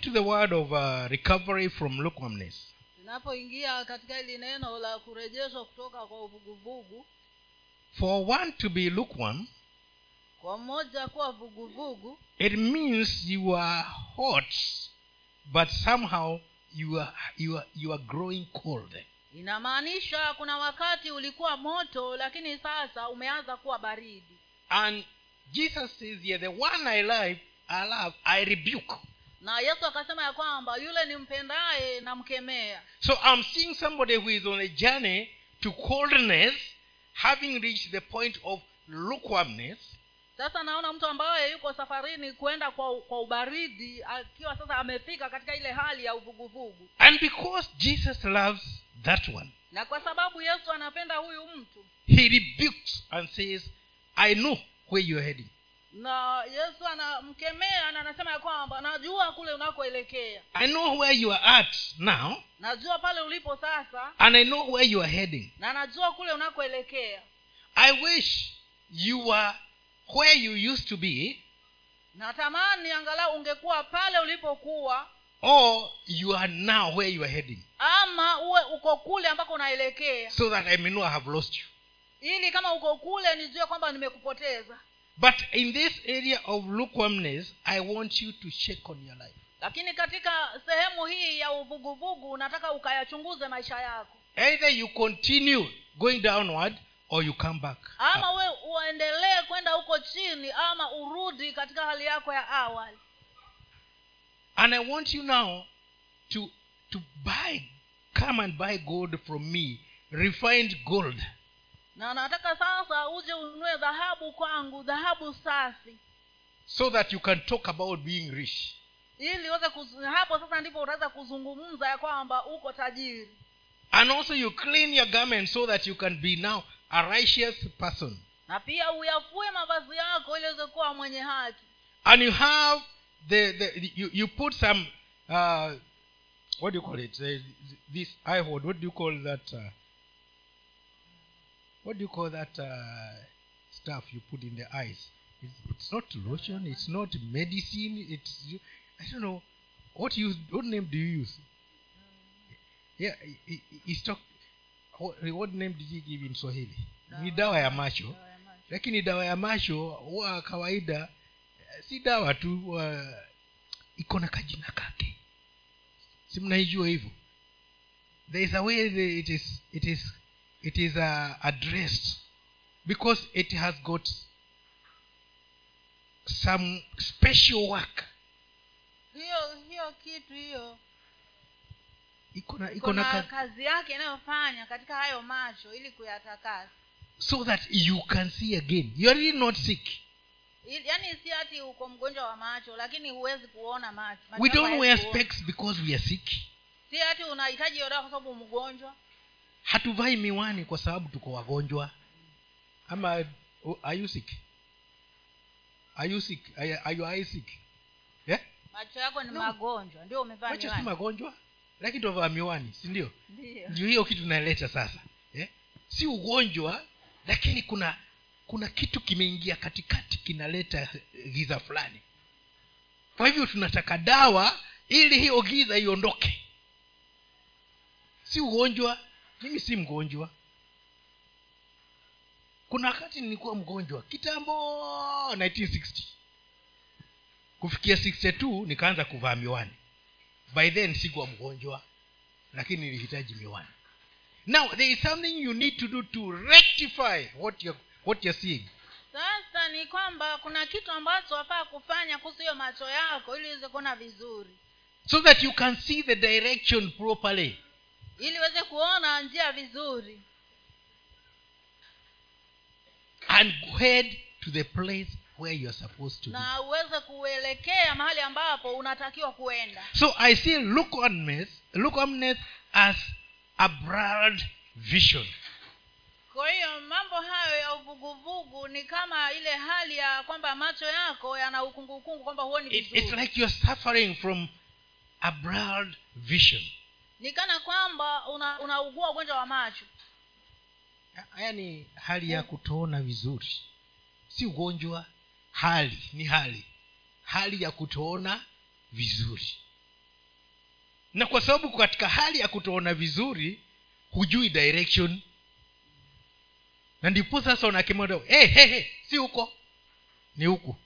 to the word of uh, recovery from lukewarmness. Tunapoingia katika hili neno la kurejeshwa kutoka kwa uvuguvugu for one to be lukewarm kwa mmoja kuwa vuguvugu it means you are hot but somehow you are, you are, you are growing cold. inamaanisha kuna wakati ulikuwa moto lakini sasa umeanza kuwa baridi. And jesus says here the one i love i love i rebuke na yesu akasema ya kwamba yule nimpendaye namkemea. So i'm seeing somebody who is on a journey to coldness having reached the point of lukewarmness. Sasa naona mtu ambaye yuko safarini kwenda kwa, kwa ubaridi akiwa sasa amefika katika ile hali ya uvuguvugu. And because jesus loves that one na kwa sababu yesu anapenda huyu mtu he rebukes and says i know where you're heading na yesu anamkemea na anasema ya kwamba najua kule unakoelekea. I know where you are at now. Najua pale ulipo sasa. And i know where you are heading. Na najua kule unakoelekea. I wish you were where you used to be. Natamani angalau ungekuwa pale ulipokuwa. Or you are now where you are heading. Ama uwe uko kule ambako unaelekea. So that i may know i have lost you. Ili kama uko kule nijue kwamba nimekupoteza but in this area of lukewarmness i want you to check on your life. Lakini katika sehemu hii ya uvuguvugu nataka ukayachunguze maisha yako. Either you continue going downward or you come back ama we uendelee kwenda huko chini ama urudi katika hali yako ya awali. And i want you now to to buy come and buy gold from me. Refined gold na nataka sasa uje ununue dhahabu kwangu dhahabu safi. So that you can talk about being rich. Ili uweze hapo sasa ndipo utaweza kuzungumza ya kwamba uko tajiri. And also you clean your garment so that you can be now a righteous person. Na pia uyafue mavazi yako ili uweze kuwa mwenye haki. And you have the, the you, you put some uh, what do you call it? Uh, this i hold what do you call that uh, what do you call that uh, stuff you put in the eyes it's, it's not lotion it's not medicine it's i don't know. What you what name do you use? Yeah he- he- he's talk what, what name did he give in swahili? Ni dawa. ya macho. Dawa ya macho. lakini dawa ya macho huwa kawaida si dawa tu huwa iko na kajina kake. Si mnaijua hivyo? There is a way it is it is it is uh, addressed because it has got some special work. Hiyo hiyo kitu hiyo. Iko na iko na kazi yake inayofanya katika hayo macho ili kuyatakasa. So that you can see again. You are really not sick. Yaani si ati uko mgonjwa wa macho lakini huwezi kuona macho. We don't wear specs because we are sick. Si ati unahitaji yodaa kwa sababu mgonjwa hatuvai miwani kwa sababu tuko wagonjwa. Ama oh, are you sick? Are you sick? Are, are you eye sick? Yeah? macho yako ni No. magonjwa ndio umevaa macho si magonjwa lakini tunavaa miwani si ndio? Ndio. Hiyo kitu tunaleta sasa yeah? si ugonjwa lakini kuna kuna kitu kimeingia katikati kinaleta giza fulani. Kwa hivyo tunataka dawa ili hiyo giza iondoke. Si ugonjwa mimi si mgonjwa. Kuna wakati nilikuwa mgonjwa kitambo 1960 kufikia 62 nikaanza kuvaa miwani. By then sikuwa mgonjwa lakini nilihitaji miwani. Now there is something you need to do to rectify what you're, what you're seeing. Sasa ni kwamba kuna kitu ambacho wafaa kufanya kuhusu hiyo macho yako ili uweze kuona vizuri. So that you can see the direction properly ili uweze kuona njia vizuri. And head to the place where you're supposed to na uweze kuelekea mahali ambapo unatakiwa kuenda. So i see lukewarmness, lukewarmness as a broad vision. Kwa hiyo mambo hayo ya uvuguvugu ni kama ile hali ya kwamba macho yako yana ukungukungu kwamba huoni vizuri it's like you're suffering from a broad vision ni kana kwamba una- unaugua ugonjwa wa macho. Haya ni hali ya kutoona vizuri. Si ugonjwa hali ni hali. Hali ya kutoona vizuri. Na kwa sababu katika hali ya kutoona vizuri hujui direction. Na ndipo sasa unakemea hey, hey, hey, si huko. Ni huku.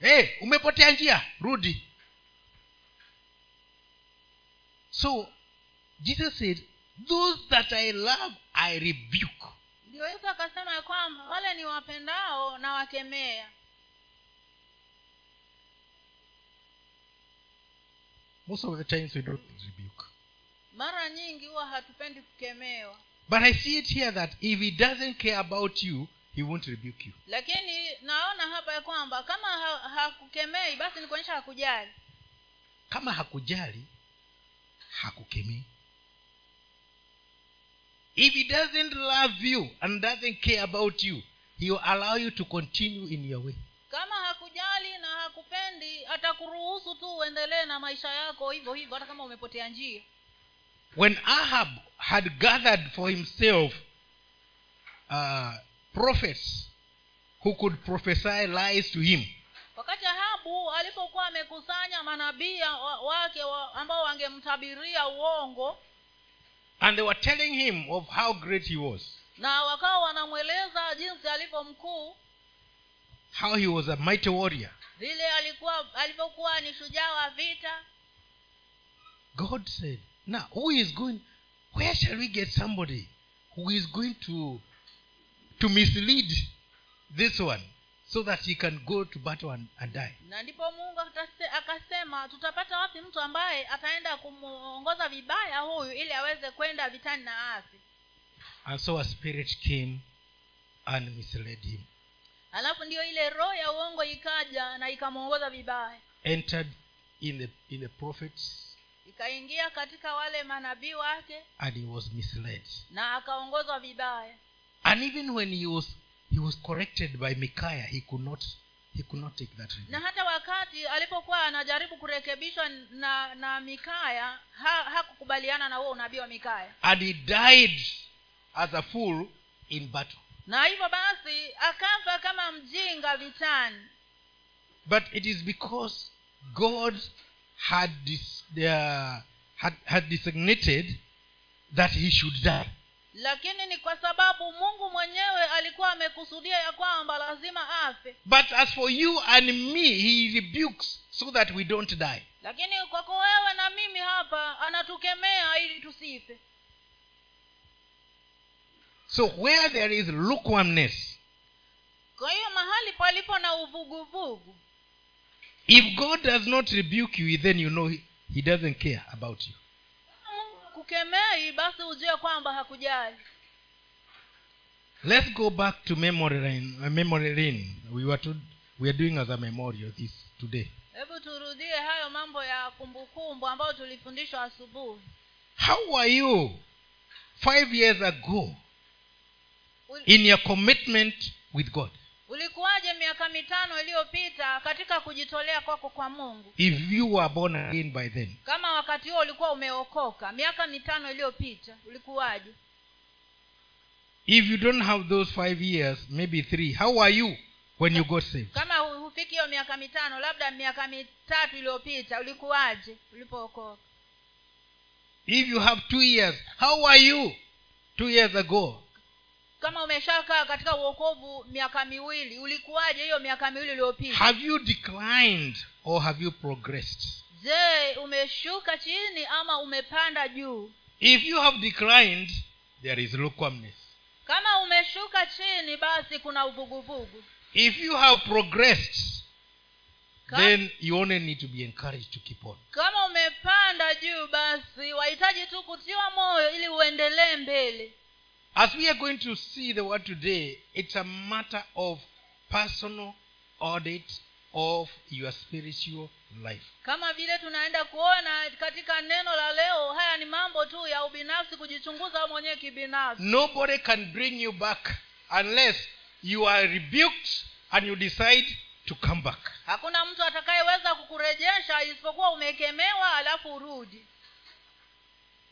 Hey, umepotea njia rudi so jesus said those that i love i rebuke. Ndio yesu akasema ya kwamba wale ni wapendao na wakemea. Most of the times we don't rebuke. Mara nyingi huwa hatupendi kukemewa. But i see it here that if he doesn't care about you he won't rebuke you. Lakini naona hapa ya kwamba kama hakukemei basi ni kuonyesha hakujali. Kama hakujali hakukemei. If he doesn't love you and doesn't care about you he will allow you to continue in your way. Kama hakujali na hakupendi atakuruhusu tu uendelee na maisha yako hivyo hivyo hata kama umepotea njia. When ahab had gathered for himself uh, prophets who could prophesy lies to him wakati ahabu alipokuwa amekusanya manabii wa- wake wa, ambao wangemtabiria uongo. And they were telling him of how great he was. Na wakawa wanamweleza jinsi alivyo mkuu. How he was a mighty warrior. Vile alikuwa alivyokuwa ni shujaa wa vita. God said now who is going where shall we get somebody who is going to to mislead this one so that he can go to battle and, and die. Na ndipo mungu akasema tutapata wapi mtu ambaye ataenda kumwongoza vibaya huyu ili aweze kwenda vitani na asi? And so a spirit came and misled him. Alafu ndiyo ile roho ya uongo ikaja na ikamwongoza vibaya. Entered in the in the prophets ikaingia katika wale manabii wake and he was misled. na akaongozwa vibaya. And even when he was he was corrected by micaiah. He could not he could not take that na hata wakati alipokuwa anajaribu kurekebishwa na na mikaya ha, hakukubaliana na huo unabii wa mikaya and he died as a fool in battle. Na hivyo basi akafa kama mjinga vitani. But it is because god had dis, uh, had, had designated that he should die lakini ni kwa sababu mungu mwenyewe alikuwa amekusudia ya kwamba lazima afe. But as for you and me he rebukes so that we don't die. Lakini kwako wewe na mimi hapa anatukemea ili tusife. So where there is lukewarmness kwa hiyo mahali palipo na uvuguvugu. if god does not rebuke you then you know he, he doesn't care about you Mungu kukemei basi ujue kwamba hakujali. Let's go back to memory lane, uh, memory lane. we were to, we are doing as a memorial this today. Hebu turudie hayo mambo ya kumbukumbu ambayo tulifundishwa asubuhi. How are you five years ago in your commitment with god ulikuwaje miaka mitano iliyopita katika kujitolea kwako kwa mungu? If you were born again by then. Kama wakati huo ulikuwa umeokoka miaka mitano iliyopita ulikuwaje? If you don't have those five years maybe three how are you when you got saved? Kama hu- hufiki hiyo miaka mitano labda miaka mitatu iliyopita ulikuwaje ulipookoka? If you have two years how are you two years ago kama umeshakaa katika uokovu miaka miwili ulikuwaje hiyo miaka miwili iliyopita? Have you declined or have you progressed? Je umeshuka chini ama umepanda juu? If you have declined there is lukewarmness. Kama umeshuka chini basi kuna uvuguvugu. If you have progressed then you only need to be encouraged to keep on. Kama umepanda juu basi wahitaji tu kutiwa moyo ili uendelee mbele as we are going to see the word today it's a matter of personal audit of your spiritual life. Kama vile tunaenda kuona katika neno la leo haya ni mambo tu ya ubinafsi kujichunguza mwenyewe kibinafsi. Nobody can bring you back unless you are rebuked and you decide to come back. Hakuna mtu atakayeweza kukurejesha isipokuwa umekemewa alafu urudi.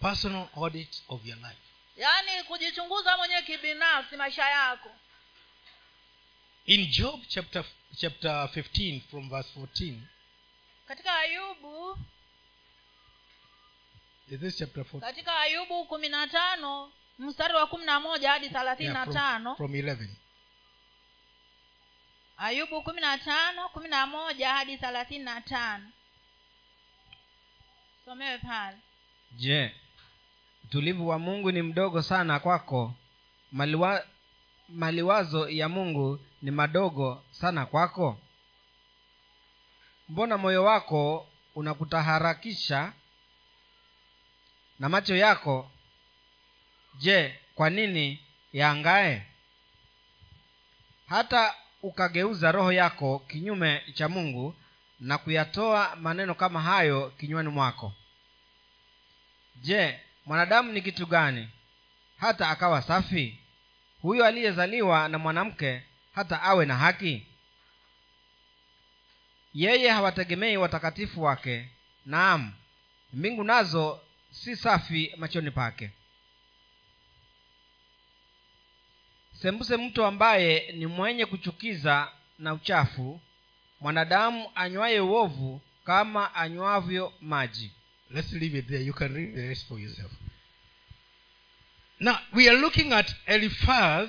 Personal audit of your life yaani kujichunguza mwenyewe kibinafsi maisha yako. In job chapter chapter 15 from verse 14 katika ayubu is this chapter four katika ayubu kumi na tano mstari wa kumi na moja hadi thelathini na tano. from 11 ayubu kumi na tano kumi na moja hadi thelathini na tano. Somewe pale. Je utulivu wa mungu ni mdogo sana kwako. Maliwa, maliwazo ya mungu ni madogo sana kwako. Mbona moyo wako unakutaharakisha na macho yako? Je kwa nini yaangae? Hata ukageuza roho yako kinyume cha mungu na kuyatoa maneno kama hayo kinywani mwako. Je mwanadamu ni kitu gani? Hata akawa safi? Huyo aliyezaliwa na mwanamke hata awe na haki? Yeye hawategemei watakatifu wake. Naam mbingu nazo si safi machoni pake. Sembuse mtu ambaye ni mwenye kuchukiza na uchafu. Mwanadamu anywaye uovu kama anywavyo maji let's leave it there. You can read the rest for yourself. Now we are looking at eliphaz.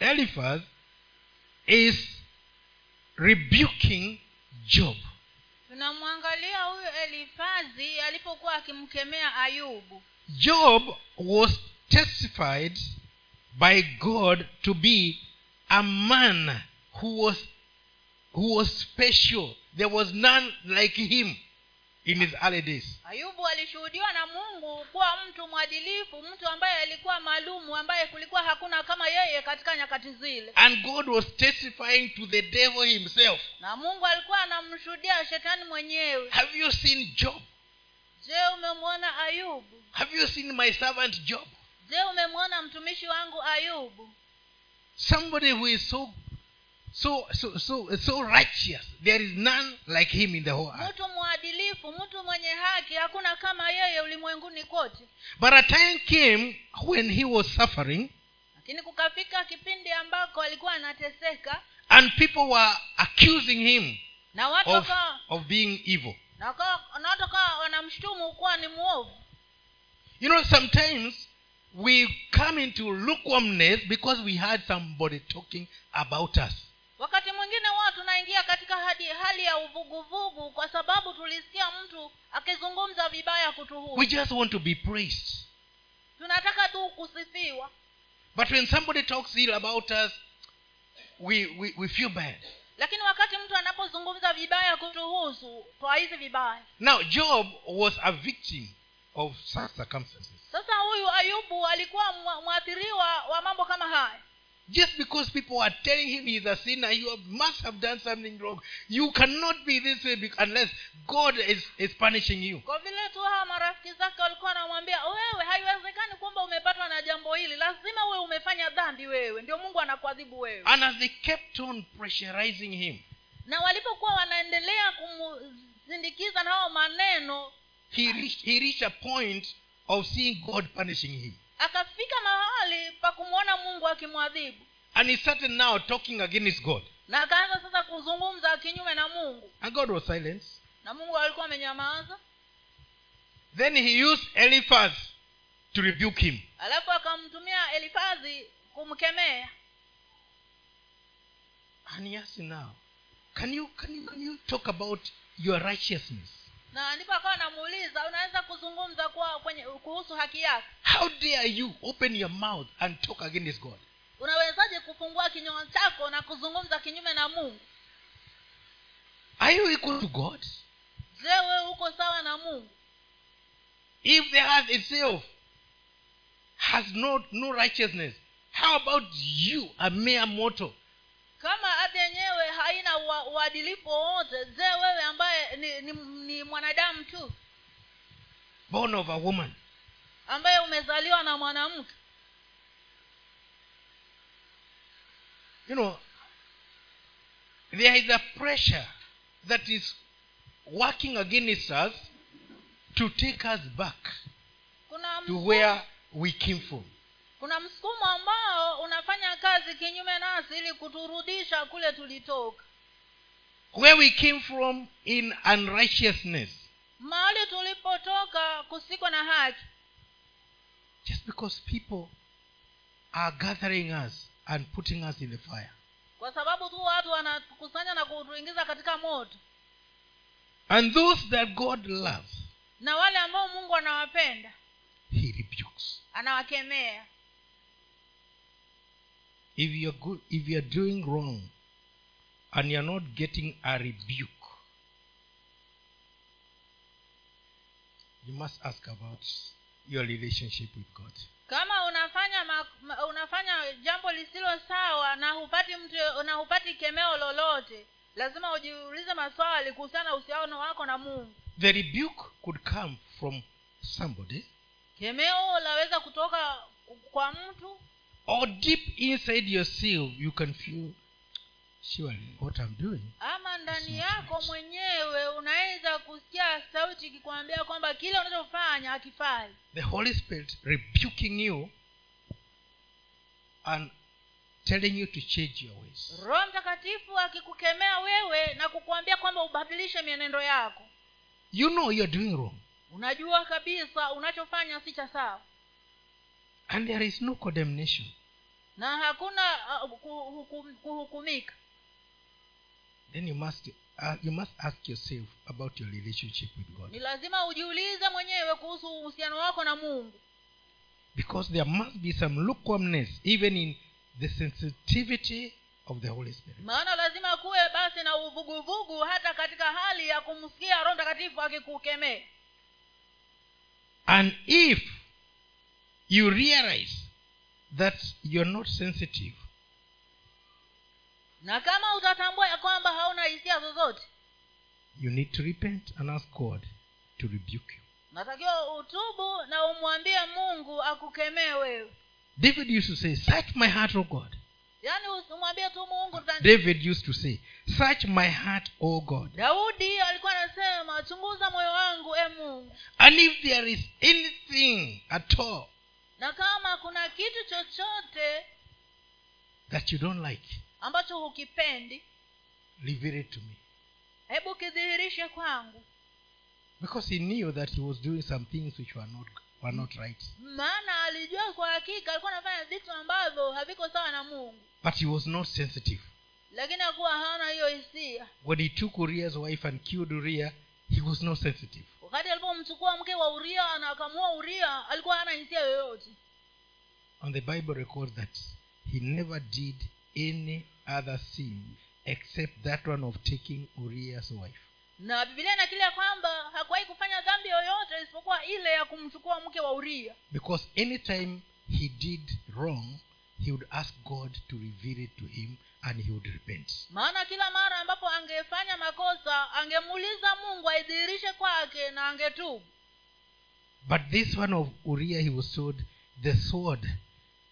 Eliphaz is rebuking job. Tunamwangalia huyu elifazi alipokuwa akimkemea ayubu. Job was testified by god to be a man who was who was special. There was none like him in his early days. Ayubu alishuhudiwa na mungu kuwa mtu mwadilifu mtu ambaye alikuwa maalumu ambaye kulikuwa hakuna kama yeye katika nyakati zile. And god was testifying to the devil himself. Na mungu alikuwa anamshuhudia shetani mwenyewe. Have you seen job? Je umemwona ayubu? Have you seen my servant job? Je umemwona mtumishi wangu ayubu? Somebody who is so so so so so righteous. There is none like him in the whole earth. Mtu mwadilifu mtu mwenye haki hakuna kama yeye ulimwenguni kote. But a time came when he was suffering lakini kukafika kipindi ambako alikuwa anateseka and people were accusing him na watu of, of being evil. na watu wakawa wanamshutumu kuwa ni mwovu you know sometimes we come into lukewarmness because we had somebody talking about us wakati mwingine huwa tunaingia katika hadi hali ya uvuguvugu kwa sababu tulisikia mtu akizungumza vibaya we just want to be praised. Tunataka tu kusifiwa. But when somebody talks ill about us we, we, we feel bad. Lakini wakati mtu anapozungumza vibaya kutuhusu twahisi vibaya. Now job was a victim of such circumstances. Sasa huyu ayubu alikuwa mwathiriwa wa mambo kama haya just because people are telling him he's a sinner you must have done something wrong. You cannot be this way unless god is, is punishing you. Kwa vile tu hawa marafiki zake walikuwa wanamwambia wewe haiwezekani kwamba umepatwa na jambo hili. Lazima wewe umefanya dhambi wewe. Ndio mungu anakuadhibu wewe. And as they kept on pressurizing him na walipokuwa wanaendelea kumsindikiza na hao maneno he reached, he reached a point of seeing god punishing him akafika mahali pa kumwona mungu akimwadhibu. And he started now talking against god. Na akaanza sasa kuzungumza kinyume na mungu. And god was silent. Na mungu alikuwa amenyamaza. Then he used eliphaz to rebuke him. Alafu akamtumia elifazi kumkemea. And he asked him now can you, can you, can you talk about your righteousness? Na ndipo akawa anamuuliza unaweza kuzungumza kwa kwenye kuhusu haki yako how dare you open your mouth and talk against god? Unawezaje kufungua kinywa chako na kuzungumza kinyume na mungu? Are you equal to god? Je wewe uko sawa na mungu? If the earth itself has no, no righteousness how about you a mere mortal? Kama hata yenyewe haina uadilifu wowote je wewe ambaye ni, ni, ni mwanadamu tu? Born of a woman ambaye umezaliwa na mwanamke. You know there is a pressure that is working against us to take us back to where we came from. kuna msukumo ambao unafanya kazi kinyume nasi ili kuturudisha kule tulitoka. Where we came from in unrighteousness. Mahali tulipotoka kusiko na haki just because people are gathering us and putting us in the fire. Kwa sababu tu watu wanatukusanya na kutuingiza katika moto. And those that god loves na wale ambao mungu anawapenda he rebukes. anawakemea. If you're good if you're doing wrong and you're not getting a rebuke you must ask about your relationship with god. Kama unafanya ma, ma, unafanya jambo lisilo sawa na hupati mtu na hupati kemeo lolote lazima ujiulize maswali kuhusiana na uhusiano wako na mungu. The rebuke could come from somebody kemeo laweza kutoka kwa mtu or deep inside yourself you can feel surely what i'm doing? Ama ndani yako right. mwenyewe unaweza kusikia sauti ikikwambia kwamba kile unachofanya hakifai. The holy spirit rebuking you and telling you to change your ways. Roho mtakatifu akikukemea wewe na kukuambia kwamba ubadilishe mienendo yako. You know you're doing wrong. Unajua kabisa unachofanya si cha sawa. And there is no condemnation. Na hakuna uh, kuhukum, kuhukumika then you must uh, you must ask yourself about your relationship with god. Ni lazima ujiulize mwenyewe kuhusu uhusiano wako na mungu. Because there must be some lukewarmness even in the sensitivity of the holy spirit. Maana lazima kuwe basi na uvuguvugu hata katika hali ya kumsikia roho mtakatifu akikukemee and if you realize that you're not sensitive na kama utatambua ya kwamba hauna hisia zozote you need to repent and ask god to rebuke you. natakiwa utubu na umwambie mungu akukemee wewe. David used to say search my heart o god. Yaani umwambie tu mungu david used to say search my heart o god. Daudi alikuwa anasema chunguza moyo wangu e mungu. And if there is anything at all na kama kuna kitu chochote that you don't like ambacho hukipendi reveal it to me. hebu kidhihirishe kwangu. Because he knew that he was doing some things which were not were not right. Maana alijua kwa hakika alikuwa anafanya vitu ambavyo haviko sawa na mungu. But he was not sensitive. Lakini akuwa hana hiyo hisia. When he took uriah's wife and killed uriah he was not sensitive. Wakati alipomchukua mke wa uria na akamua uria alikuwa hana hisia yoyote. And the bible records that he never did any other sin except that one of taking uriah's wife. Na bibilia inakilia kwamba hakuwahi kufanya dhambi yoyote isipokuwa ile ya kumchukua mke wa uria because anytime he did wrong he would ask god to reveal it to him and he would repent. Maana kila mara ambapo angefanya makosa angemuuliza mungu aidhihirishe kwake na angetubu. But this one of uria he was told the sword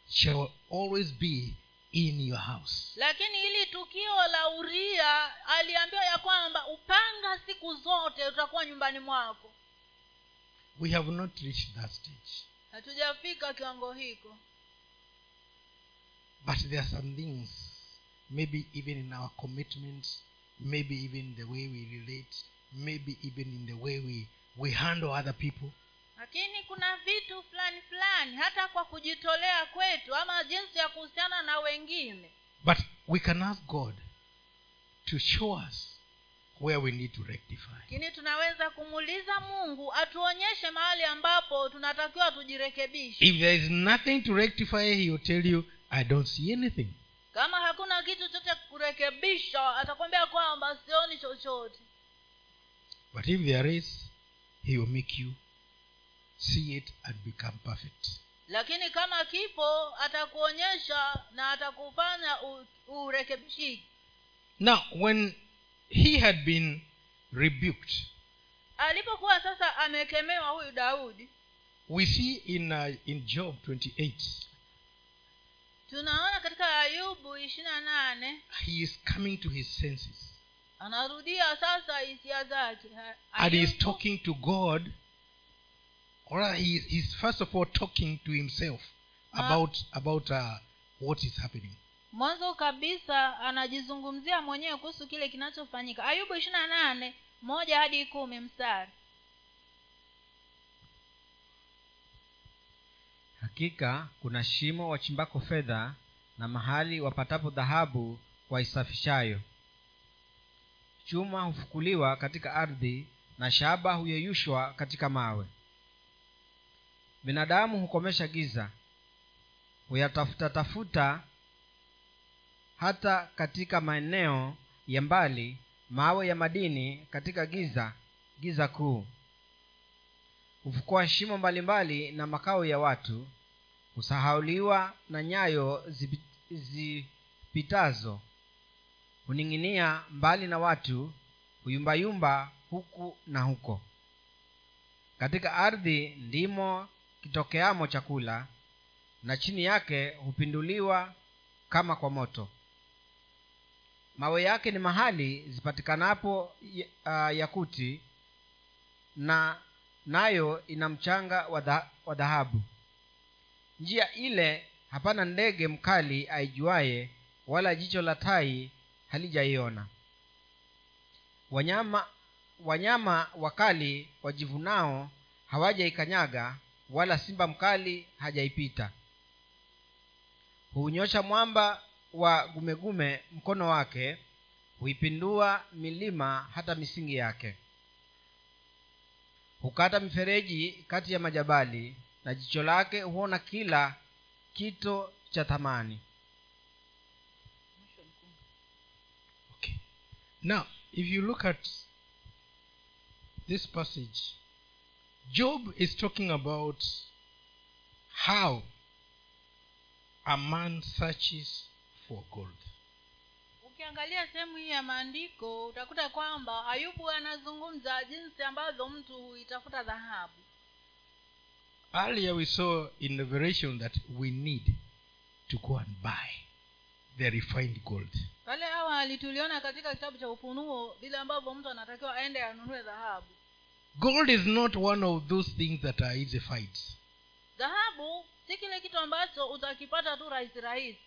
shall always be in your house. Lakini hili tukio la uria aliambiwa ya kwamba upanga siku zote utakuwa nyumbani mwako. We have not reached that stage. Hatujafika kiwango hiko. But there are some things maybe even in our commitments maybe even the way we relate maybe even in the way we, we handle other people lakini kuna vitu fulani fulani hata kwa kujitolea kwetu ama jinsi ya kuhusiana na wengine. But we can ask god to show us where we need to rectify. Lakini tunaweza kumuuliza mungu atuonyeshe mahali ambapo tunatakiwa tujirekebishe. If there is nothing to rectify he will tell you i don't see anything. Kama hakuna kitu chote kurekebisha atakwambia kwamba sioni chochote. But if there is he will make you see it and become perfect. Lakini kama kipo atakuonyesha na atakufanya u- urekebishiki now when he had been rebuked alipokuwa sasa amekemewa huyu daudi we see in uh, in job 28 tunaona katika ayubu ishirina nane he is coming to his senses. anarudia sasa hisia zake. And he is talking to god or rather he is, he's first of all talking to himself Ah. about about uh, what is happening. Mwanzo kabisa anajizungumzia mwenyewe kuhusu kile kinachofanyika. Ayubu ishiri na nane moja hadi kumi mstari. Hakika kuna shimo wachimbako fedha na mahali wapatapo dhahabu waisafishayo. Chuma hufukuliwa katika ardhi na shaba huyeyushwa katika mawe binadamu hukomesha giza huyatafuta tafuta hata katika maeneo ya mbali mawe ya madini katika giza giza kuu. Hufukua shimo mbalimbali na makao ya watu husahauliwa na nyayo zipitazo. Huning'inia mbali na watu huyumbayumba huku na huko. Katika ardhi ndimo kitokeamo chakula na chini yake hupinduliwa kama kwa moto. Mawe yake ni mahali zipatikanapo yakuti na nayo ina mchanga wa wa dhahabu. Njia ile hapana ndege mkali aijuaye wala jicho la tai halijaiona. Wanyama wanyama wakali wajivunao hawajaikanyaga wala simba mkali hajaipita. Huunyosha mwamba wa gumegume mkono wake huipindua milima hata misingi yake. Hukata mifereji kati ya majabali na jicho lake huona kila kito cha thamani. Okay. Now, if you look at this passage, Job is talking about how a man searches for gold. ukiangalia sehemu hii ya maandiko utakuta kwamba ayubu anazungumza jinsi ambavyo mtu huitafuta dhahabu Earlier, we saw in Revelation that we need to go and buy the refined gold. pale awali tuliona katika kitabu cha ufunuo vile ambavyo mtu anatakiwa aende anunue dhahabu Gold is not one of those things that are easy fights. dhahabu si kile kitu ambacho utakipata tu rahisi rahisi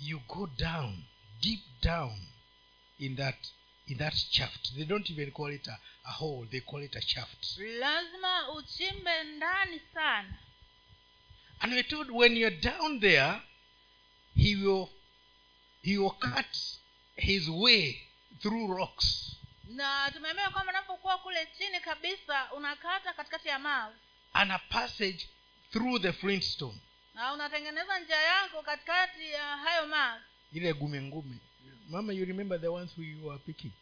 You go down, deep down in that in that shaft. They don't even call it a, a hole, they call it a shaft. lazima uchimbe ndani sana And we're told when you're down there, he will he will cut his way through rocks na tumeambiwa kwamba unapokuwa kule chini kabisa unakata katikati ya mawe. And a passage through the flintstone. na unatengeneza njia yako katikati ya hayo mawe. Ile gume ngume. Mama you remember the ones who you were picking?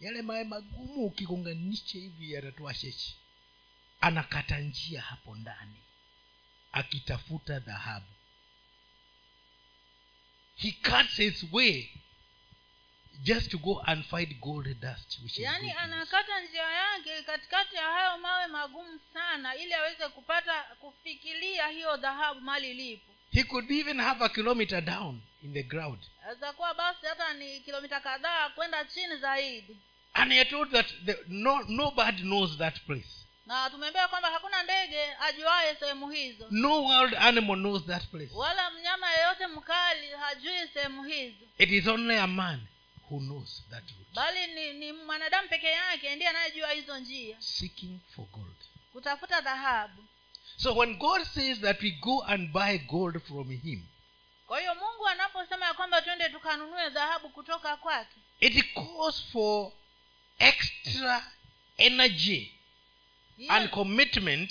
Yale mawe magumu ukigonganisha hivi yatatoa shechi anakata njia hapo ndani. Akitafuta dhahabu. He cuts his way just to go and find gold dust which yaani anakata njia yake katikati ya hayo mawe magumu sana ili aweze kupata kufikilia hiyo dhahabu mali ilipo. He could even have a kilometer down in the ground. Aweza basi hata ni kilomita kadhaa kwenda chini zaidi. And he told that the, no, nobody knows that place. Na tumeambiwa kwamba hakuna ndege ajuaye sehemu hizo. No wild animal knows that place. Wala mnyama yeyote mkali hajui sehemu hizo. It is only a man who knows that route. Bali ni, ni mwanadamu peke yake ndiye anayejua hizo njia. Seeking for gold. Kutafuta dhahabu. So when god says that we go and buy gold from him kwa hiyo mungu anaposema ya kwamba twende tukanunue dhahabu kutoka kwake it calls for extra energy and commitment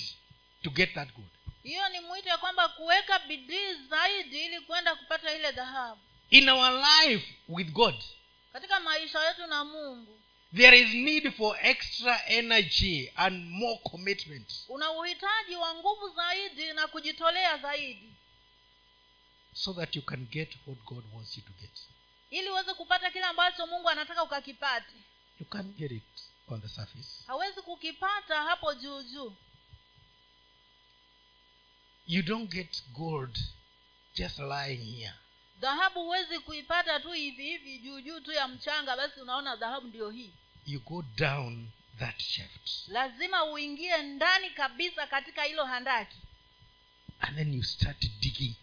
to get that gold. hiyo ni mwito ya kwamba kuweka bidii zaidi ili kwenda kupata ile dhahabu. In our life with god katika maisha yetu na mungu there is need for extra energy and more commitment. una uhitaji wa nguvu zaidi na kujitolea zaidi. So that you can get what god wants you to get. Ili uweze kupata kile ambacho mungu anataka ukakipate. You can't get it on the surface. Hawezi kukipata hapo juu juu. You don't get gold just lying here dhahabu huwezi kuipata tu hivi hivi juu juu tu ya mchanga basi unaona dhahabu ndio hii. You go down that shaft. Lazima uingie ndani kabisa katika hilo handaki. And then you start digging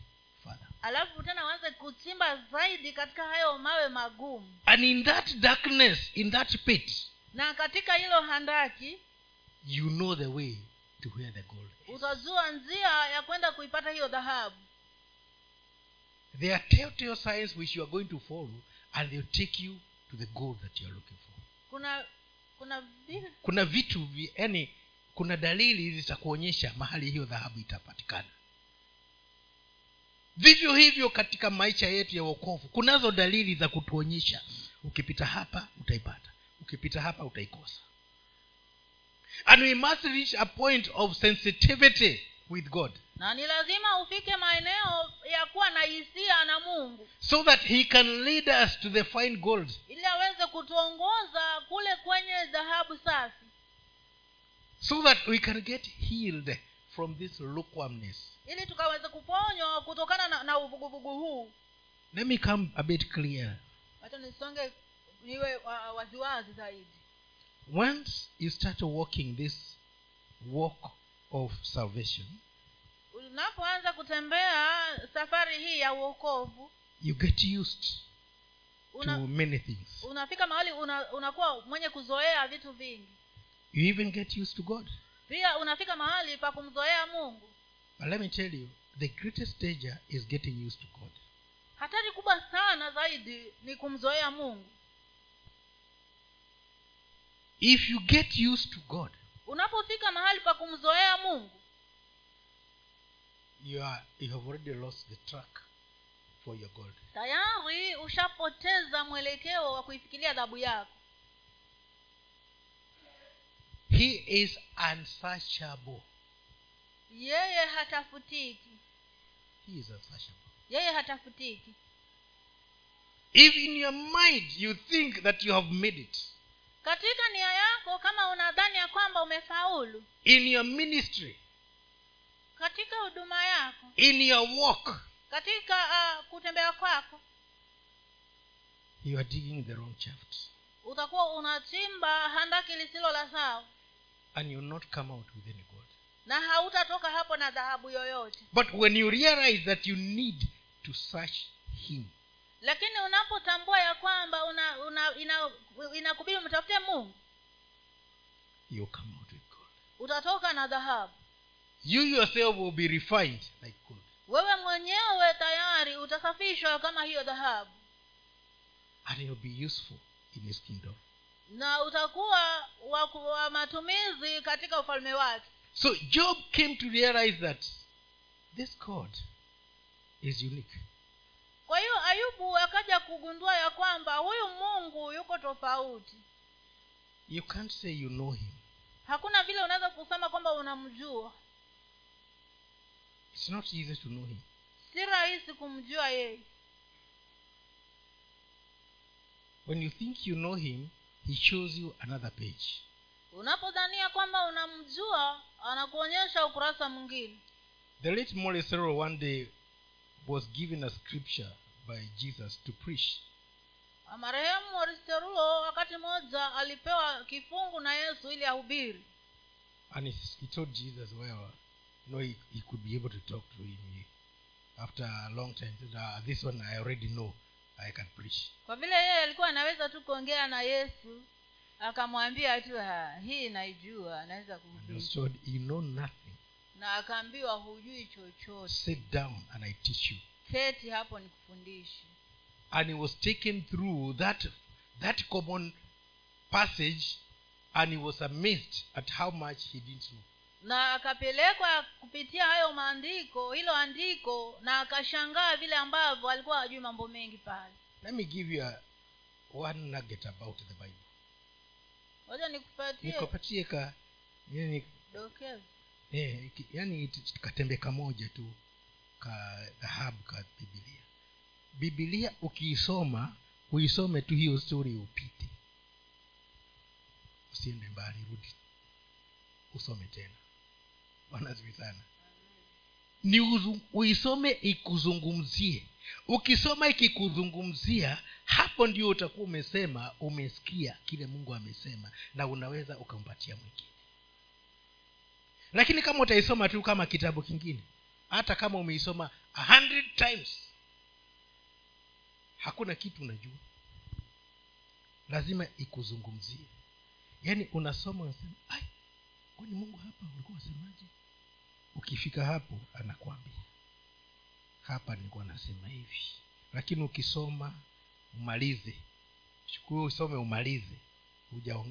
further. Alafu tena uanze kuchimba zaidi katika hayo mawe magumu. And in that darkness in that pit na katika hilo handaki you know the way to where the gold is. utajua njia ya kwenda kuipata hiyo dhahabu There are telltale signs which you are going to follow, and they'll take you to the goal that you are looking for. kuna kuna kuna vitu vi, yani kuna dalili zitakuonyesha mahali hiyo dhahabu itapatikana vivyo hivyo katika maisha yetu ya wokovu kunazo dalili za kutuonyesha ukipita hapa utaipata ukipita hapa utaikosa and we must reach a point of sensitivity with god. Na ni lazima ufike maeneo ya kuwa na hisia na mungu. So that he can lead us to the fine gold. Ili aweze kutuongoza kule kwenye dhahabu safi. So that we can get healed from this lukewarmness. Ili tukaweze kuponywa kutokana na, na uvuguvugu huu. Let me come a bit clear. Wacha nisonge niwe waziwazi zaidi. Once you start walking this walk of salvation unapoanza kutembea safari hii ya uokovu you get used una, to many things. unafika mahali una, unakuwa mwenye kuzoea vitu vingi. You even get used to god. Pia unafika mahali pa kumzoea mungu. But let me tell you the greatest danger is getting used to god. Hatari kubwa sana zaidi ni kumzoea mungu. If you get used to god unapofika mahali pa kumzoea mungu you are you have already lost the track for your gold. tayari ushapoteza mwelekeo wa kuifikiria dhabu yako. He is unsearchable yeye hatafutiki. He is unsearchable yeye hatafutiki. If in your mind you think that you have made it katika nia yako kama unadhani ya kwamba umefaulu in your ministry katika huduma yako in your walk katika uh, kutembea kwako you are digging the wrong shaft. utakuwa unachimba handaki lisilo la sawa. And you not come out with any gold. Na hautatoka hapo na dhahabu yoyote. But when you realize that you need to search him lakini unapotambua ya kwamba una, una ina inakubidi umtafute mungu. You'll come out with gold. Utatoka na dhahabu. You yourself will be refined like gold. Wewe mwenyewe tayari utasafishwa kama hiyo dhahabu. And be useful in his kingdom. Na utakuwa wa, wa matumizi katika ufalme wake. So job came to realize that this god is unique kwa hiyo ayubu akaja kugundua ya kwamba huyu mungu yuko tofauti. You can't say you know him. Hakuna vile unaweza kusema kwamba unamjua. It's not easy to know him. Si rahisi kumjua yeye. When you think you know him he shows you another page. Unapodhania kwamba unamjua anakuonyesha ukurasa mwingine. The late Morris one day was given a scripture by jesus to preach. Marehemu oristerulo wakati mmoja alipewa kifungu na yesu ili ahubiri. And he, he told jesus well you know he, he could be able to talk to him. After a long time said, uh, this one i already know. I can preach. Kwa vile yeye alikuwa anaweza tu kuongea na yesu akamwambia tu "Ah, hii naijua anaweza you know nothing. Na akaambiwa hujui chochote. Sit down and i teach you keti hapo nikufundishe and he was taken through that that common passage and he was amazed at how much he didn't know. Na akapelekwa kupitia hayo maandiko hilo andiko na akashangaa vile ambavyo alikuwa hajui mambo mengi pale. Let me give you a, one nugget about the bible. Nikupatie nikupatie ka yani, dokezo. eh, yani katembe kamoja tu ka dhahabu ka bibilia bibilia ukiisoma uisome tu hiyo stori upite. Usiende mbali rudi. Usome tena. Wanazwi sana. Ni uzu, uisome ikuzungumzie. Ukisoma ikikuzungumzia hapo ndio utakuwa umesema umesikia kile mungu amesema na unaweza ukampatia mwingine. Lakini kama utaisoma tu kama kitabu kingine hata kama umeisoma a hundred times hakuna kitu unajua. Lazima ikuzungumzie. Yaani unasoma unasema ai kwani mungu hapa ulikuwa wasemaji ukifika hapo anakwambia hapa nilikuwa nasema hivi. Lakini ukisoma umalize. Chukua usome umalize. Huja-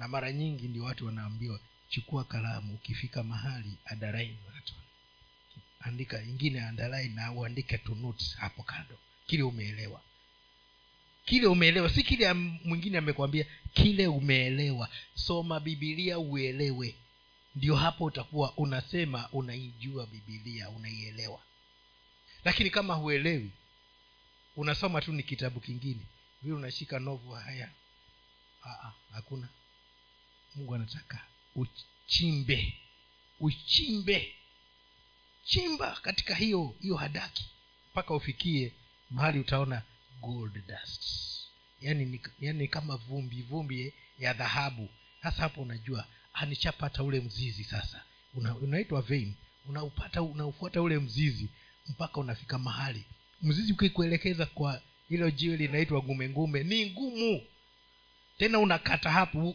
na mara nyingi ndio watu wanaambiwa chukua kalamu ukifika mahali adaraini andika ingine underline na uandike notes hapo kando. Kile umeelewa. Kile umeelewa si kile mwingine amekwambia kile umeelewa soma bibilia uelewe. Ndio hapo utakuwa unasema unaijua bibilia unaielewa. Lakini kama huelewi unasoma tu ni kitabu kingine. Vile unashika novu haya hakuna mungu anataka uchimbe uchimbe. Chimba katika hiyo hiyo hadaki mpaka ufikie mahali utaona gold dust. Yani ni, yani kama vumbi vumbi ya dhahabu. Sasa hapo unajua anichapata ule mzizi sasa. Una, unaitwa vein. Unaupata unaufuata ule mzizi mpaka unafika mahali. Mzizi ukikuelekeza kwa hilo jiwe linaitwa ngumengume ni ngumu tena unakata hapo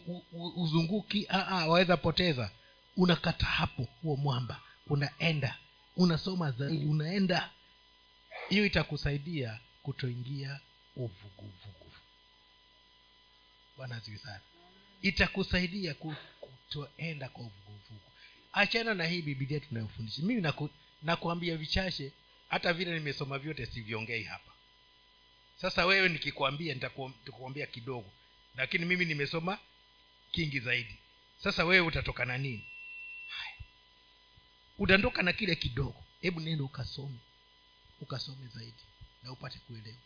uzunguki waweza poteza. Unakata hapo huo mwamba unaenda unasoma zaidi unaenda. Hiyo itakusaidia kutoingia uvuguvugu. Bwana sana. Itakusaidia kutoenda kwa uvuguvugu. Achana na hii bibilia tunayofundisha. Mimi naku, nakuambia vichache hata vile nimesoma vyote siviongei hapa. Sasa wewe nikikwambia nitakuam- nitakuambia kidogo lakini mimi nimesoma kingi zaidi. Sasa wewe utatoka na nini? Haya. Utaondoka na kile kidogo. Hebu nenda ukasome. Ukasome zaidi na upate kuelewa.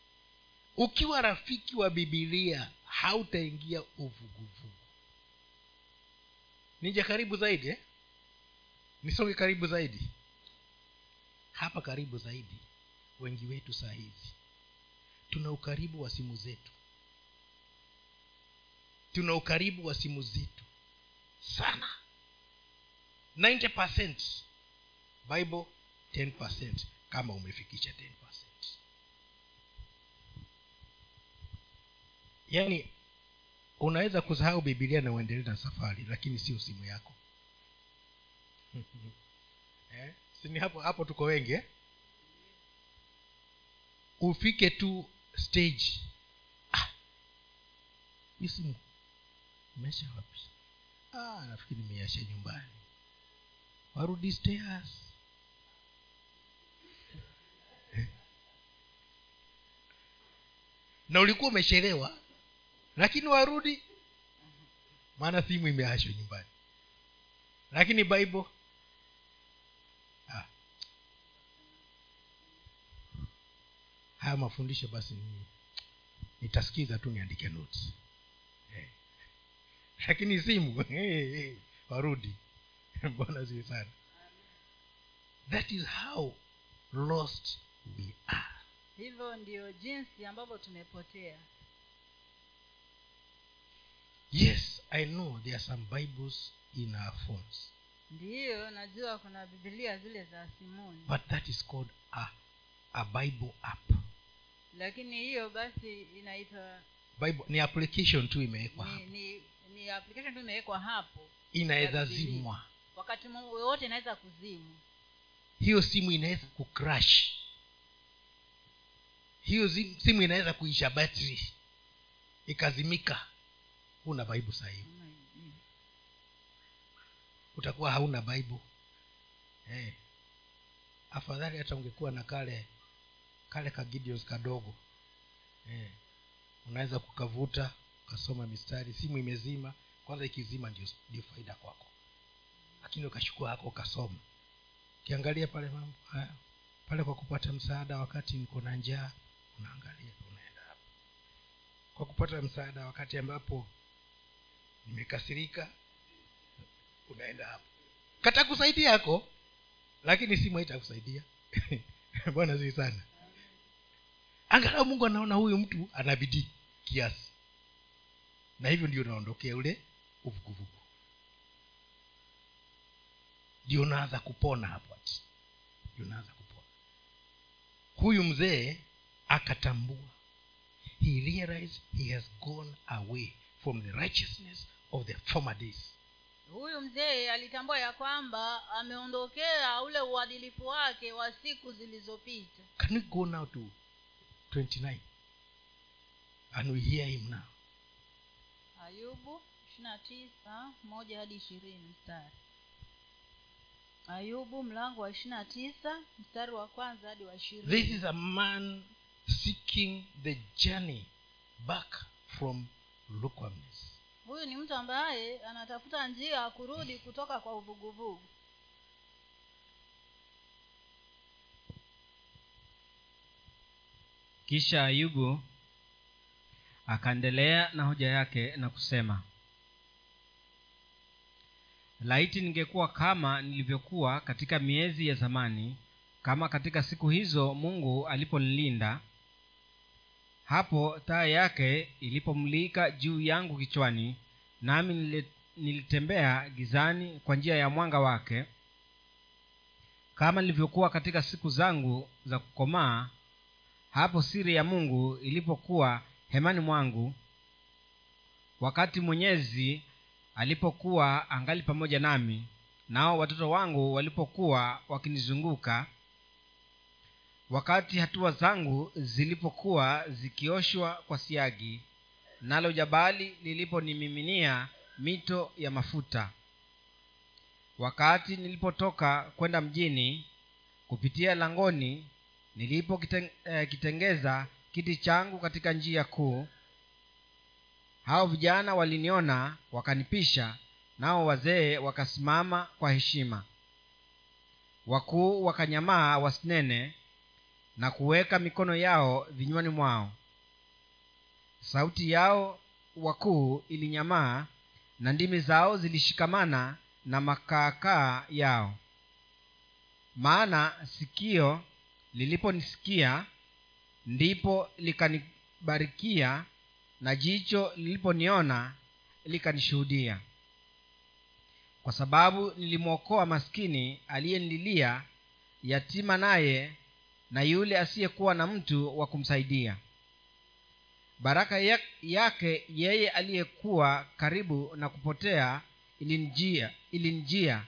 Ukiwa rafiki wa bibilia hautaingia uvuguvugu. Nije karibu zaidi eh? nisonge karibu zaidi. Hapa karibu zaidi wengi wetu saa hizi. Tuna ukaribu wa simu zetu tuna ukaribu wa simu zetu sana. 90 bible 10 kama umefikisha 10 yaani unaweza kusahau bibilia na uendelee na safari lakini sio simu yako. Eh? sini hapo hapo tuko wengi eh? ufike tu stage. Ah, imesha wapi? Ah, nafikiri nimeiasha nyumbani. Warudi stairs. Na ulikuwa umechelewa lakini warudi. Maana simu imeashwa nyumbani. Lakini bible. Ah. haya mafundisho basi ni nitasikiza tu niandike notes. Lakini simu warudi. Bwana ziwe sana. That is how lost we are. Hivyo ndio jinsi ambavyo tumepotea. Yes i know there are some bibles in our phones. Ndiyo najua kuna bibilia zile za simuni but that is called a, a bible app. Lakini hiyo basi inaitwa bible ni application tu imewekwa ni, hapo. ni, ni application tu imewekwa hapo. Inaweza zimwa. Wakati wowote inaweza kuzimu hiyo simu inaweza kucrash hiyo simu inaweza kuisha battery. Ikazimika. Huna bible sahii utakuwa hauna bible. Hey. afadhali hata ungekuwa na kale kale kagideos kadogo. Eh. Unaweza kukavuta ukasoma mistari simu imezima kwanza ikizima ndio, ndio faida kwako. Lakini ukachukua hako ukasoma. Ukiangalia pale pale kwa kupata msaada wakati niko na njaa unaangalia unaenda hapo. Kwa kupata msaada wakati ambapo nimekasirika unaenda hapo. Katakusaidia yako lakini simu haitakusaidia. Bwana zii sana. Angalau mungu anaona huyu mtu ana kiasi. Na hivyo ndio unaondokea ule uvuguvugu. Ndio unaanza kupona hapo ati. Ndio unaanza kupona. Huyu mzee akatambua. He realized he has gone away from the righteousness of the former days. Huyu mzee alitambua ya kwamba ameondokea ule uadilifu wake wa siku zilizopita. Can we go now to 29 and we hear him now ayubu ishirina tisa moja hadi ishirini mstari. Ayubu mlango wa ishirina tisa mstari wa kwanza hadi wa this is a man seeking the journey back from lukewarmness. Huyu ni mtu ambaye anatafuta njia ya kurudi kutoka kwa uvuguvugu. Kisha ayubu akaendelea na hoja yake na kusema laiti ningekuwa kama nilivyokuwa katika miezi ya zamani kama katika siku hizo mungu aliponilinda hapo taa yake ilipomlika juu yangu kichwani nami nilitembea gizani kwa njia ya mwanga wake. Kama nilivyokuwa katika siku zangu za kukomaa hapo siri ya mungu ilipokuwa hemani mwangu wakati mwenyezi alipokuwa angali pamoja nami nao watoto wangu walipokuwa wakinizunguka wakati hatua zangu zilipokuwa zikioshwa kwa siagi nalo jabali liliponimiminia mito ya mafuta. Wakati nilipotoka kwenda mjini kupitia langoni nilipokitengeza kiti changu katika njia kuu. Hao vijana waliniona wakanipisha nao wazee wakasimama kwa heshima. Wakuu wakanyamaa wasinene na kuweka mikono yao vinywani mwao. Sauti yao wakuu ilinyamaa na ndimi zao zilishikamana na makaakaa yao. Maana sikio liliponisikia ndipo likanibarikia na jicho liliponiona likanishuhudia. Kwa sababu nilimwokoa maskini aliyenililia yatima naye na yule asiyekuwa na mtu wa kumsaidia. Baraka yake yeye aliyekuwa karibu na kupotea ilinjia ilinjia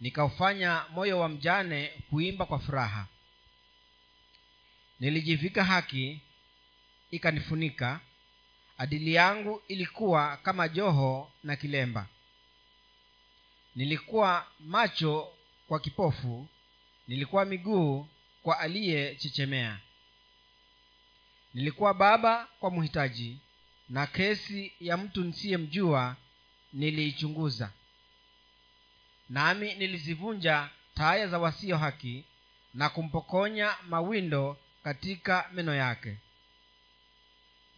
nikaufanya moyo wa mjane kuimba kwa furaha nilijivika haki ikanifunika. Adili yangu ilikuwa kama joho na kilemba. Nilikuwa macho kwa kipofu nilikuwa miguu kwa aliyechechemea nilikuwa baba kwa mhitaji na kesi ya mtu nsiyemjua niliichunguza. Nami nilizivunja taya za wasio haki na kumpokonya mawindo katika meno yake.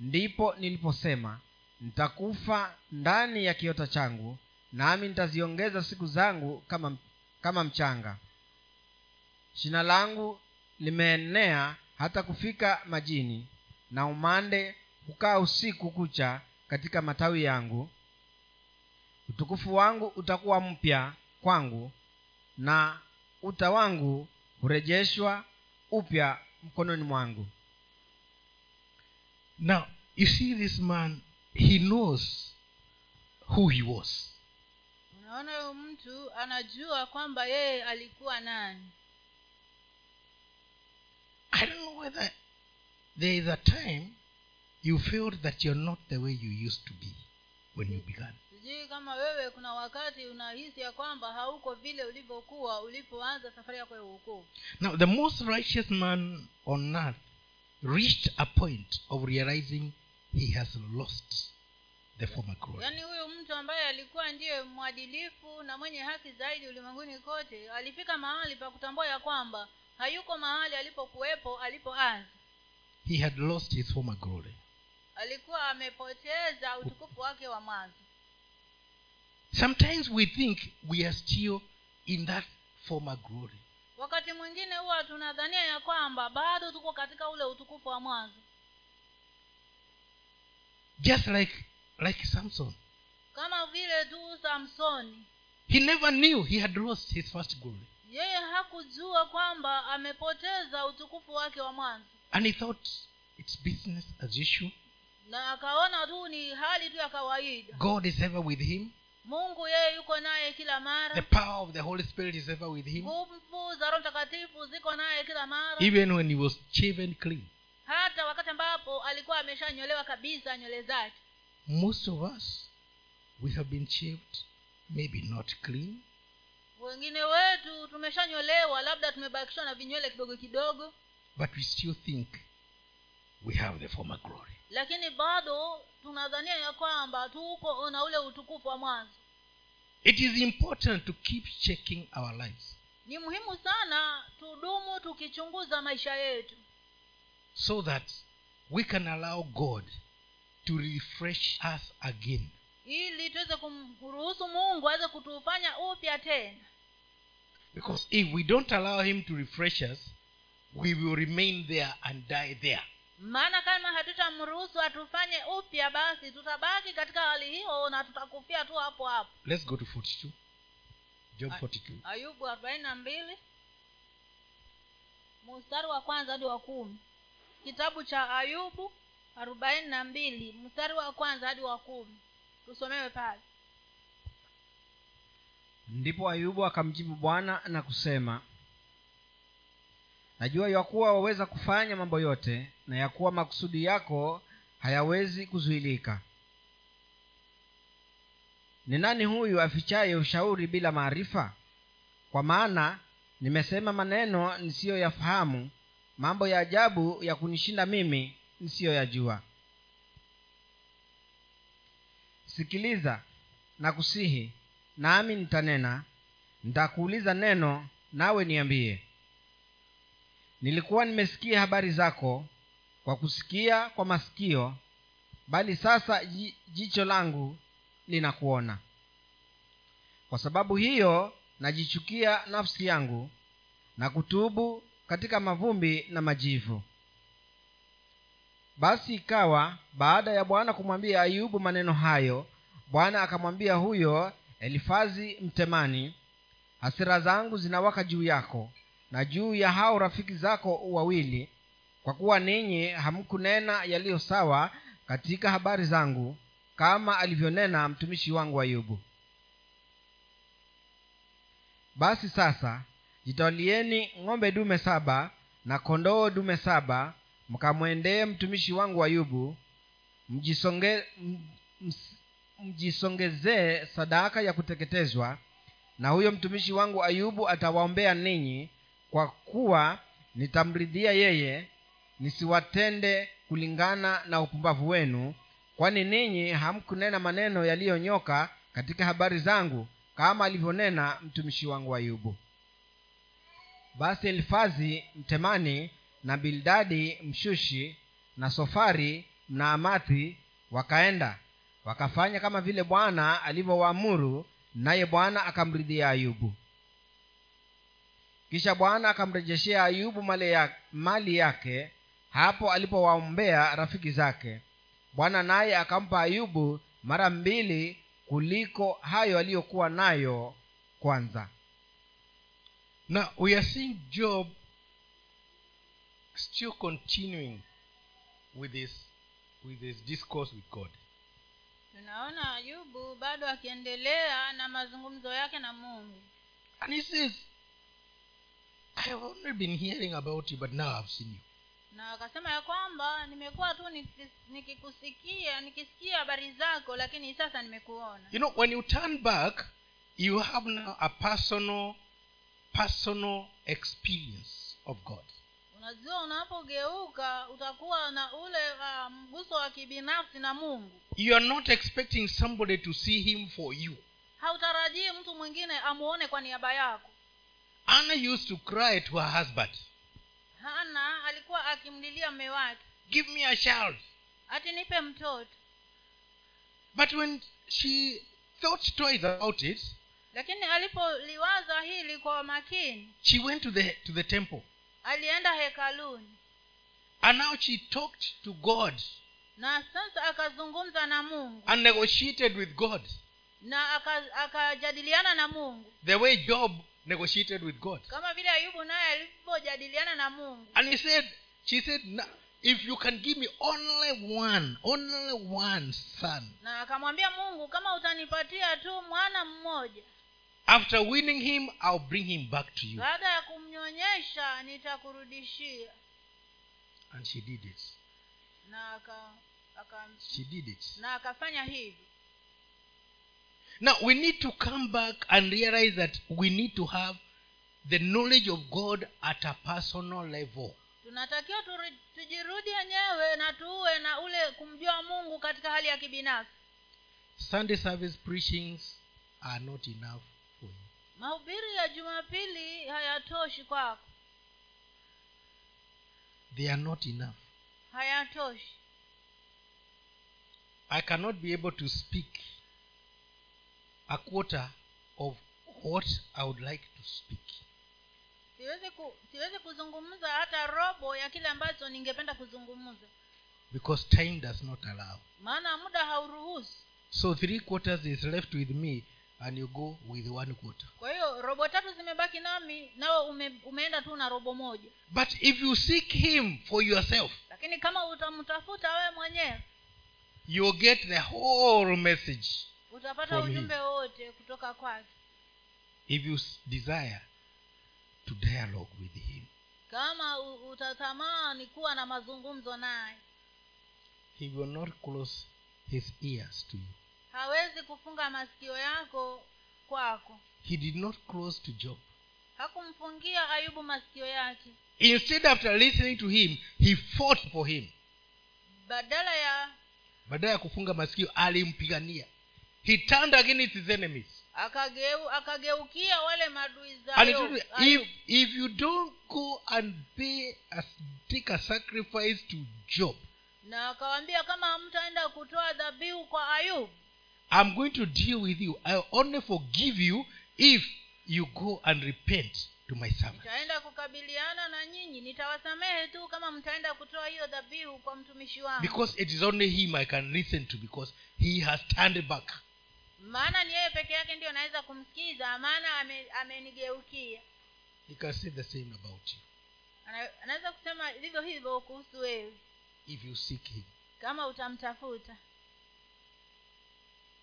Ndipo niliposema nitakufa ndani ya kiota changu nami nitaziongeza siku zangu kama, kama mchanga. Shina langu limeenea hata kufika majini na umande hukaa usiku kucha katika matawi yangu. Utukufu wangu utakuwa mpya kwangu na uta wangu hurejeshwa upya mkononi mwangu. Now you see this man he knows who he was. Unaona huyu mtu anajua kwamba yeye alikuwa nani. I don't know whether there is a time you felt that you're not the way you used to be you sijui kama wewe kuna wakati unahisi ya kwamba hauko vile ulivyokuwa ulipoanza safari yako ya uokovu now the most righteous man on earth reached a point of realizing he has lost the former glory. Yaani huyu mtu ambaye alikuwa ndiye mwadilifu na mwenye haki zaidi ulimwenguni kote alifika mahali pa kutambua ya kwamba hayuko mahali alipokuwepo alipoanza. He had lost his former glory alikuwa amepoteza utukufu wake wa mwanzo. Sometimes we think we are still in that former glory. Wakati mwingine huwa tunadhania ya kwamba bado tuko katika ule utukufu wa mwanzo. Just like like samson. Kama vile tu samsoni he never knew he had lost his first glory. Yeye hakujua kwamba amepoteza utukufu wake wa mwanzo. And he thought it's business as usual na akaona tu ni hali tu ya kawaida. God is ever with him. Mungu yeye yuko naye kila the mara power of the holy spirit is ever with him. Nguvu za roho mtakatifu ziko naye kila mara. Even when he was shaven clean. Hata wakati ambapo alikuwa ameshanyolewa kabisa nywele zake. Most of us we have been shaved maybe not clean. Wengine wetu tumeshanyolewa labda tumebakishwa na vinywele kidogo kidogo. But we still think we have the former glory lakini bado tunadhania ya kwamba tuko na ule utukufu wa mwanzo. It is important to keep checking our lives. Ni muhimu sana tudumu tukichunguza maisha yetu. So that we can allow god to refresh us again. Ili tuweze kumruhusu mungu aweze kutufanya upya tena. Because if we don't allow him to refresh us we will remain there and die there maana kama hatutamruhusu atufanye upya basi tutabaki katika hali hiyo na tutakufia tu hapo hapo. Let's go to 42 job 42 ayubu arobaini na mbili mstari wa kwanza hadi wa kumi. Kitabu cha ayubu arobaini na mbili mstari wa kwanza hadi wa kumi. Tusomewe pale. Ndipo ayubu akamjibu bwana na kusema najua ya kuwa waweza kufanya mambo yote na ya kuwa makusudi yako hayawezi kuzuilika. Ni nani huyu afichaye ushauri bila maarifa? Kwa maana nimesema maneno nisiyoyafahamu mambo ya ajabu ya kunishinda mimi nisiyoyajua. Sikiliza na kusihi nami nitanena. Nitakuuliza neno nawe niambie nilikuwa nimesikia habari zako kwa kusikia kwa masikio bali sasa jicho langu linakuona. Kwa sababu hiyo najichukia nafsi yangu na kutubu katika mavumbi na majivu. Basi ikawa baada ya bwana kumwambia ayubu maneno hayo bwana akamwambia huyo elifazi mtemani hasira zangu zinawaka juu yako na juu ya hao rafiki zako wawili kwa kuwa ninyi hamkunena yaliyo sawa katika habari zangu kama alivyonena mtumishi wangu ayubu. Basi sasa jitwalieni ng'ombe dume saba na kondoo dume saba mkamwendee mtumishi wangu ayubu mjisonge, mjisongezee sadaka ya kuteketezwa na huyo mtumishi wangu ayubu atawaombea ninyi kwa kuwa nitamridhia yeye nisiwatende kulingana na upumbavu wenu kwani ninyi hamkunena maneno yaliyonyoka katika habari zangu kama alivyonena mtumishi wangu ayubu. Basi elifazi mtemani na bildadi mshushi na sofari mnaamathi wakaenda wakafanya kama vile bwana alivyowaamuru naye bwana akamridhia ayubu kisha bwana akamrejeshea ayubu mali, ya, mali yake hapo alipowaombea rafiki zake. Bwana naye akampa ayubu mara mbili kuliko hayo aliyokuwa nayo kwanza. Now we are seeing job still continuing with his with his discourse with god. Tunaona ayubu bado akiendelea na mazungumzo yake na mungu. And he says i have only been hearing about you but now i've seen you. Na akasema ya kwamba nimekuwa tu nikikusikia nikisikia habari zako lakini sasa nimekuona. You know when you turn back you have now a personal personal experience of god. Unajua unapogeuka utakuwa na ule uh, mguso wa kibinafsi na mungu. You are not expecting somebody to see him for you. Hautarajii mtu mwingine amuone kwa niaba yako anna used to cry to her husband. Hana alikuwa akimlilia mme wake. Give me a child. Ati nipe mtoto. But when she thought twice about it lakini alipoliwaza hili kwa makini she went to the to the temple. alienda hekaluni. And now she talked to god na sasa akazungumza na mungu. and negotiated with god na aka- akajadiliana na mungu. the way job negotiated with god. Kama vile ayubu naye alivyojadiliana na mungu. And he said she said "Na- if you can give me only one only one son. Na akamwambia mungu kama utanipatia tu mwana mmoja after winning him i'll bring him back to you. baada ya kumnyonyesha nitakurudishia. And she did it. Na aka, aka, she did it. na akafanya hivi now we need to come back and realize that we need to have the knowledge of god at a personal level. Tunatakiwa tujirudi wenyewe na tuwe na ule kumjua mungu katika hali ya kibinafsi. Sunday service preachings are not enough for you. Mahubiri ya jumapili hayatoshi kwako. They are not enough. Hayatoshi. I cannot be able to speak a quarter of what i would like to speak. Siwezi ku, siwezi kuzungumza hata robo ya kile ambacho ningependa kuzungumza. Because time does not allow. Maana muda hauruhusu. So three quarters is left with me and you go with one quarter. Kwa hiyo robo tatu zimebaki nami nawe ume, umeenda tu na robo moja. But if you seek him for yourself lakini kama utamtafuta wewe mwenyewe you'll get the whole message utapata ujumbe wote kutoka kwake. If you desire to dialogue with him kama u- utatamani kuwa na mazungumzo naye. he will not close his ears to you. Hawezi kufunga masikio yako kwako. He did not close to job. Hakumfungia ayubu masikio yake. Instead after listening to him he fought for him. Badala ya badala ya kufunga masikio alimpigania he turned against his enemies. Akageu, akageukia wale madui if, if you don't go and pay a, take a sacrifice to job na akawambia kama hamtaenda kutoa dhabihu kwa ayub i'm going to deal with you. I only forgive you if you go and repent to my nitaenda kukabiliana na nyinyi. Nitawasamehe tu kama mtaenda kutoa hiyo dhabihu kwa mtumishi wangu. Because it is only him i can listen to because he has turned back maana ni yeye peke yake ndio naweza kumsikiza maana amenigeukia. He can say the same about you. Anaweza kusema vivyo hivyo kuhusu wewe. If you seek him. Kama utamtafuta.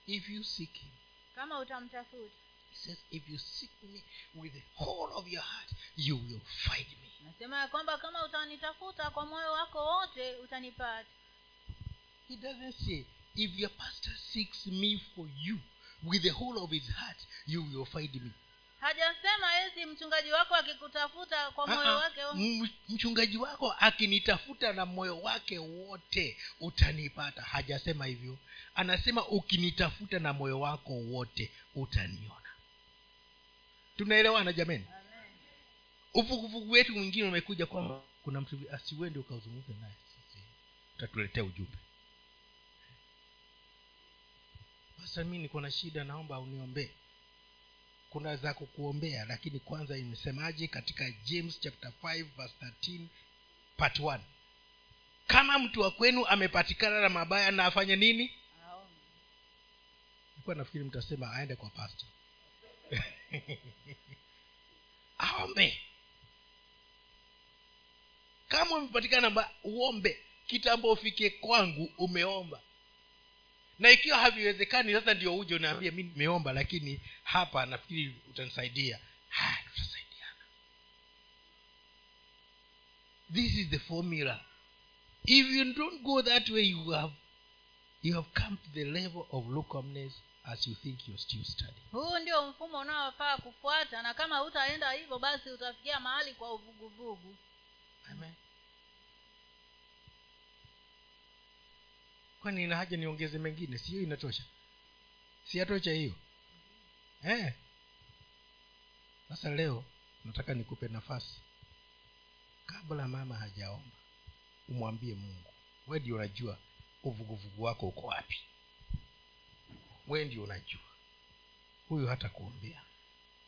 If you seek him. Kama utamtafuta. He says if you seek me with the whole of your heart you will find me. Nasema ya kwamba kama utanitafuta kwa moyo wako wote utanipata. He doesn't say if your pastor seeks me for you with the whole of his heart you will find me. Hajasema eti mchungaji wako akikutafuta kwa moyo Ah, ah, wake mchungaji wako akinitafuta na moyo wake wote utanipata. Hajasema hivyo. Anasema ukinitafuta na moyo wako wote utaniona. Tunaelewana jameni Amen. uvuguvugu wetu mwingine umekuja kwamba kuna mtu asiwende ukazungumza naye utatuletea ujumbe sasa mi niko na shida naomba uniombee. Kuna za kukuombea lakini kwanza imesemaje katika james chapter 5 verse 13 part 1 kama mtu wa kwenu amepatikana na mabaya na afanye nini? Aombe. nilikuwa nafikiri mtasema aende kwa pasto aombe. Kama umepatikana uombe. Kitambo ufike kwangu umeomba na ikiwa haviwezekani sasa ndio uje unaambia mi nimeomba lakini hapa nafikiri utanisaidia. Haya tutasaidiana. This is the formula. If you don't go that way you have you have come to the level of lukewarmness as you think you're still studying. Huu ndio mfumo unaofaa kufuata na kama hutaenda hivyo basi utafikia mahali kwa uvuguvugu. Amen kwani ina haja niongeze mengine? Siyo inatosha. Si yatosha hiyo. Eh. Sasa leo nataka nikupe nafasi. Kabla mama hajaomba umwambie mungu. We ndio unajua uvuguvugu wako uko wapi. We ndio unajua. Huyu hata kuombea